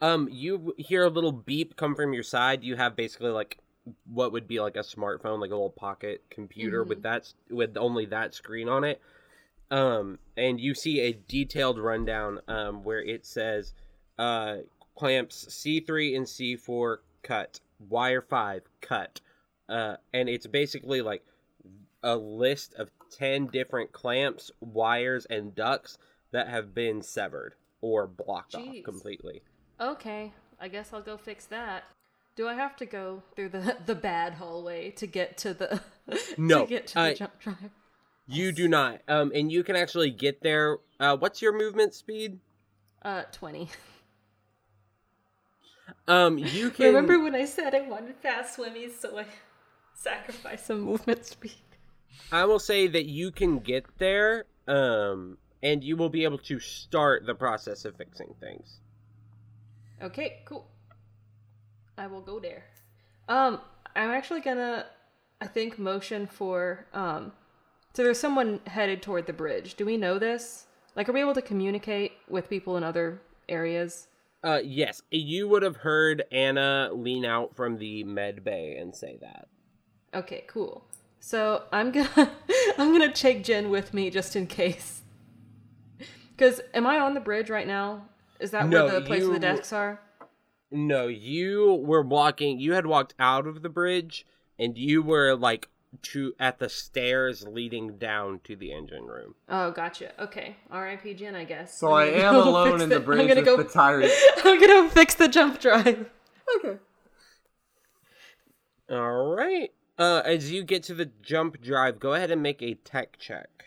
Um, you hear a little beep come from your side. You have basically like what would be like a smartphone, like a little pocket computer with that with only that screen on it. Um, and you see a detailed rundown um where it says uh clamps C3 and C4 cut, wire 5 cut. Uh and it's basically like a list of 10 different clamps, wires and ducts that have been severed or blocked Jeez. off completely. Okay, I guess I'll go fix that. Do I have to go through the the bad hallway to get to the No, to get to the uh, jump drive? You do not. Um, and you can actually get there. Uh, what's your movement speed? Uh, twenty. Um, you can. Remember when I said I wanted fast swimmies, so I sacrificed some movement speed. I will say that you can get there. Um, and you will be able to start the process of fixing things. Okay, cool. I will go there. Um, I'm actually gonna, I think, motion for um. So there's someone headed toward the bridge. Do we know this? Like, are we able to communicate with people in other areas? Uh, yes, you would have heard Anna lean out from the med bay and say that. Okay, cool. So I'm gonna I'm gonna take Jen with me just in case. Cause am I on the bridge right now? Is that No, where the place where the desks are? No, you were walking. You had walked out of the bridge, and you were like to at the stairs leading down to the engine room. Oh, gotcha. Okay. R.I.P. Jen, I guess. So I'm I gonna am alone in the bridge. I'm gonna with go, the tires. I'm gonna fix the jump drive. Okay. All right. Uh, as you get to the jump drive, go ahead and make a tech check.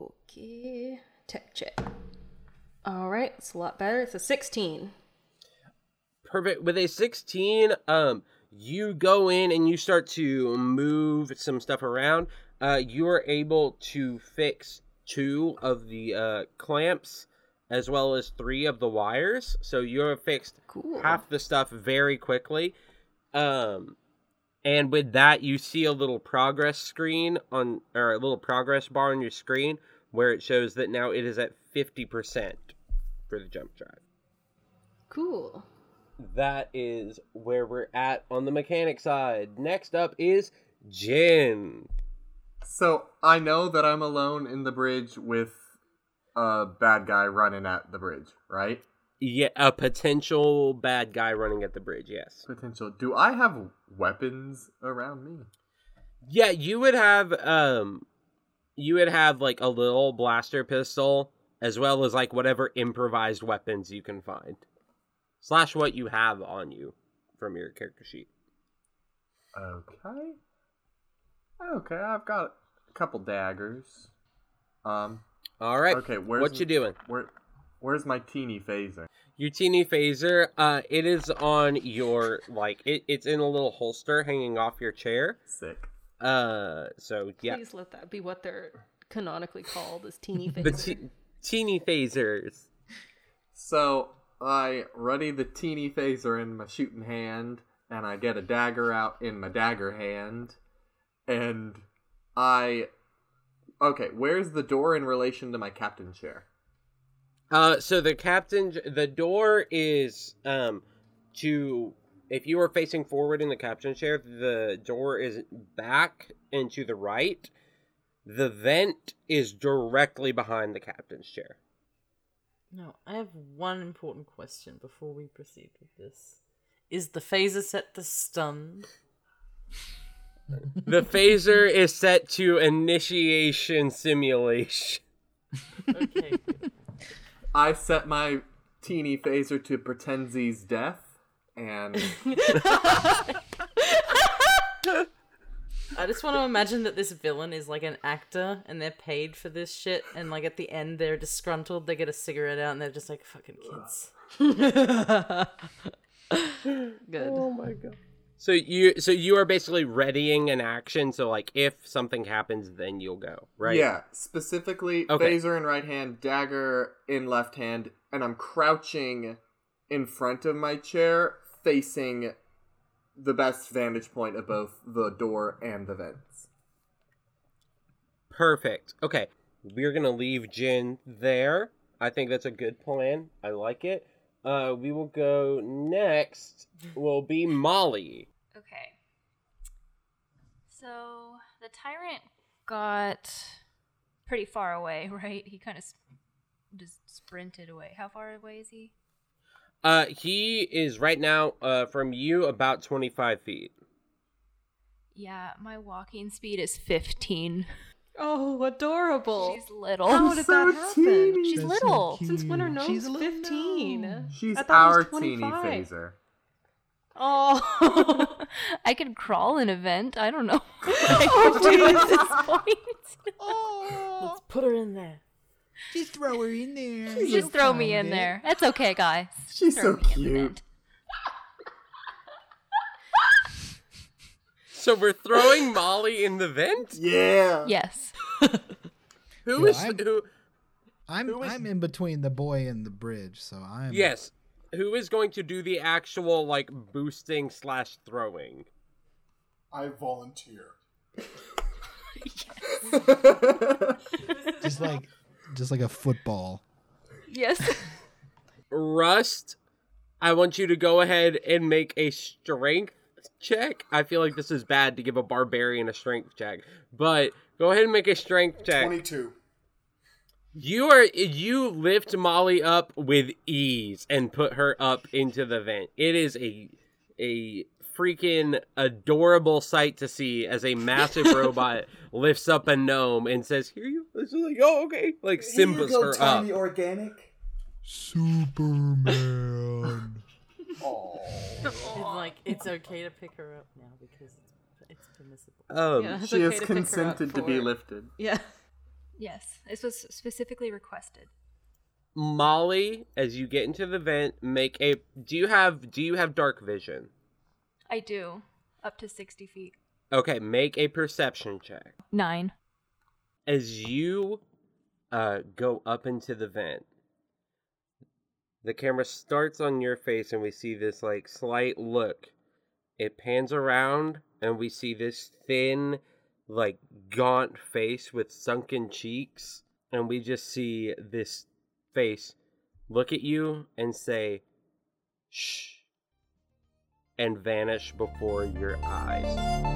Okay. Tech check. All right. It's a lot better. It's a 16. Perfect. With a 16, um, you go in and you start to move some stuff around. Uh, you are able to fix two of the uh, clamps as well as three of the wires. So you have fixed Cool. half the stuff very quickly. Um, and with that, you see a little progress screen on, or a little progress bar on your screen where it shows that now it is at 50% for the jump drive. Cool. That is where we're at on the mechanic side. Next up is Jin. So I know that I'm alone in the bridge with a bad guy running at the bridge, right? Yeah, a potential bad guy running at the bridge, yes. Potential. Do I have weapons around me? Yeah, you would have um you would have like a little blaster pistol as well as like whatever improvised weapons you can find. Slash what you have on you from your character sheet. Okay. Okay, I've got a couple daggers. Um. All right. Okay, where's what you doing? Where, where's my teeny phaser? Your teeny phaser, uh, it is on your like it, it's in a little holster hanging off your chair. Sick. Uh, so yeah, Please let that be what they're canonically called as teeny the phasers. te- teeny phasers. So I ready the teeny phaser in my shooting hand, and I get a dagger out in my dagger hand, and I. Okay, where's the door in relation to my captain's chair? Uh, so the captain, the door is um to if you are facing forward in the captain's chair, the door is back and to the right. The vent is directly behind the captain's chair. No, I have one important question before we proceed with this. Is the phaser set to stun? The phaser is set to initiation simulation. Okay. good. I set my teeny phaser to Pretenzie's death, and I just want to imagine that this villain is like an actor and they're paid for this shit, and like at the end they're disgruntled, they get a cigarette out, and they're just like, fucking kids. Good. Oh my god. So you so you are basically readying an action. So like if something happens, then you'll go right. Yeah, specifically Okay. phaser in right hand, dagger in left hand, and I'm crouching in front of my chair, facing the best vantage point of both the door and the vents. Perfect. Okay, we're gonna leave Jin there. I think that's a good plan. I like it. Uh, we will go next. Will be Molly. Okay. So the tyrant got pretty far away, right? He kind of sp- just sprinted away. How far away is he? Uh, he is right now uh from you about twenty five feet. Yeah, my walking speed is 15. Oh, adorable. She's little. How did that happen? She's That's so little. Since when are cute. gnomes She's 15? She's I thought our teeny phaser. Oh. I could crawl an event. I don't know. Oh, I could do at this point. Oh, Let's put her in there. just throw her in there. Just She'll throw me in it. there. That's okay, guys. She's Throw so me in the cute. So we're throwing Molly in the vent. Yeah. Yes. Who Yo, is I'm- who? I'm Who is- I'm in between the boy and the bridge, so I'm Yes. Who is going to do the actual like boosting slash throwing? I volunteer. just like just like a football. Yes. Rust, I want you to go ahead and make a strength check. I feel like this is bad to give a barbarian a strength check, but go ahead and make a strength check. 22. You are you lift Molly up with ease and put her up into the vent. It is a a freaking adorable sight to see as a massive robot lifts up a gnome and says, "Here you." It's like, "Oh, okay." Like Simba's her up. organic. Superman. Oh. It's like it's okay to pick her up now because it's, it's permissible. Um, Yeah. It's she okay has to pick her up consented to be lifted. Yeah. Yes. This was specifically requested. Molly, as you get into the vent, make a. Do you have Do you have dark vision? I do. Up to 60 feet. Okay, make a perception check. Nine. as you uh, go up into the vent, the camera starts on your face, and we see this like slight look. It pans around, and we see this thin, like gaunt face with sunken cheeks, and we just see this face look at you and say, "Shh," and vanish before your eyes.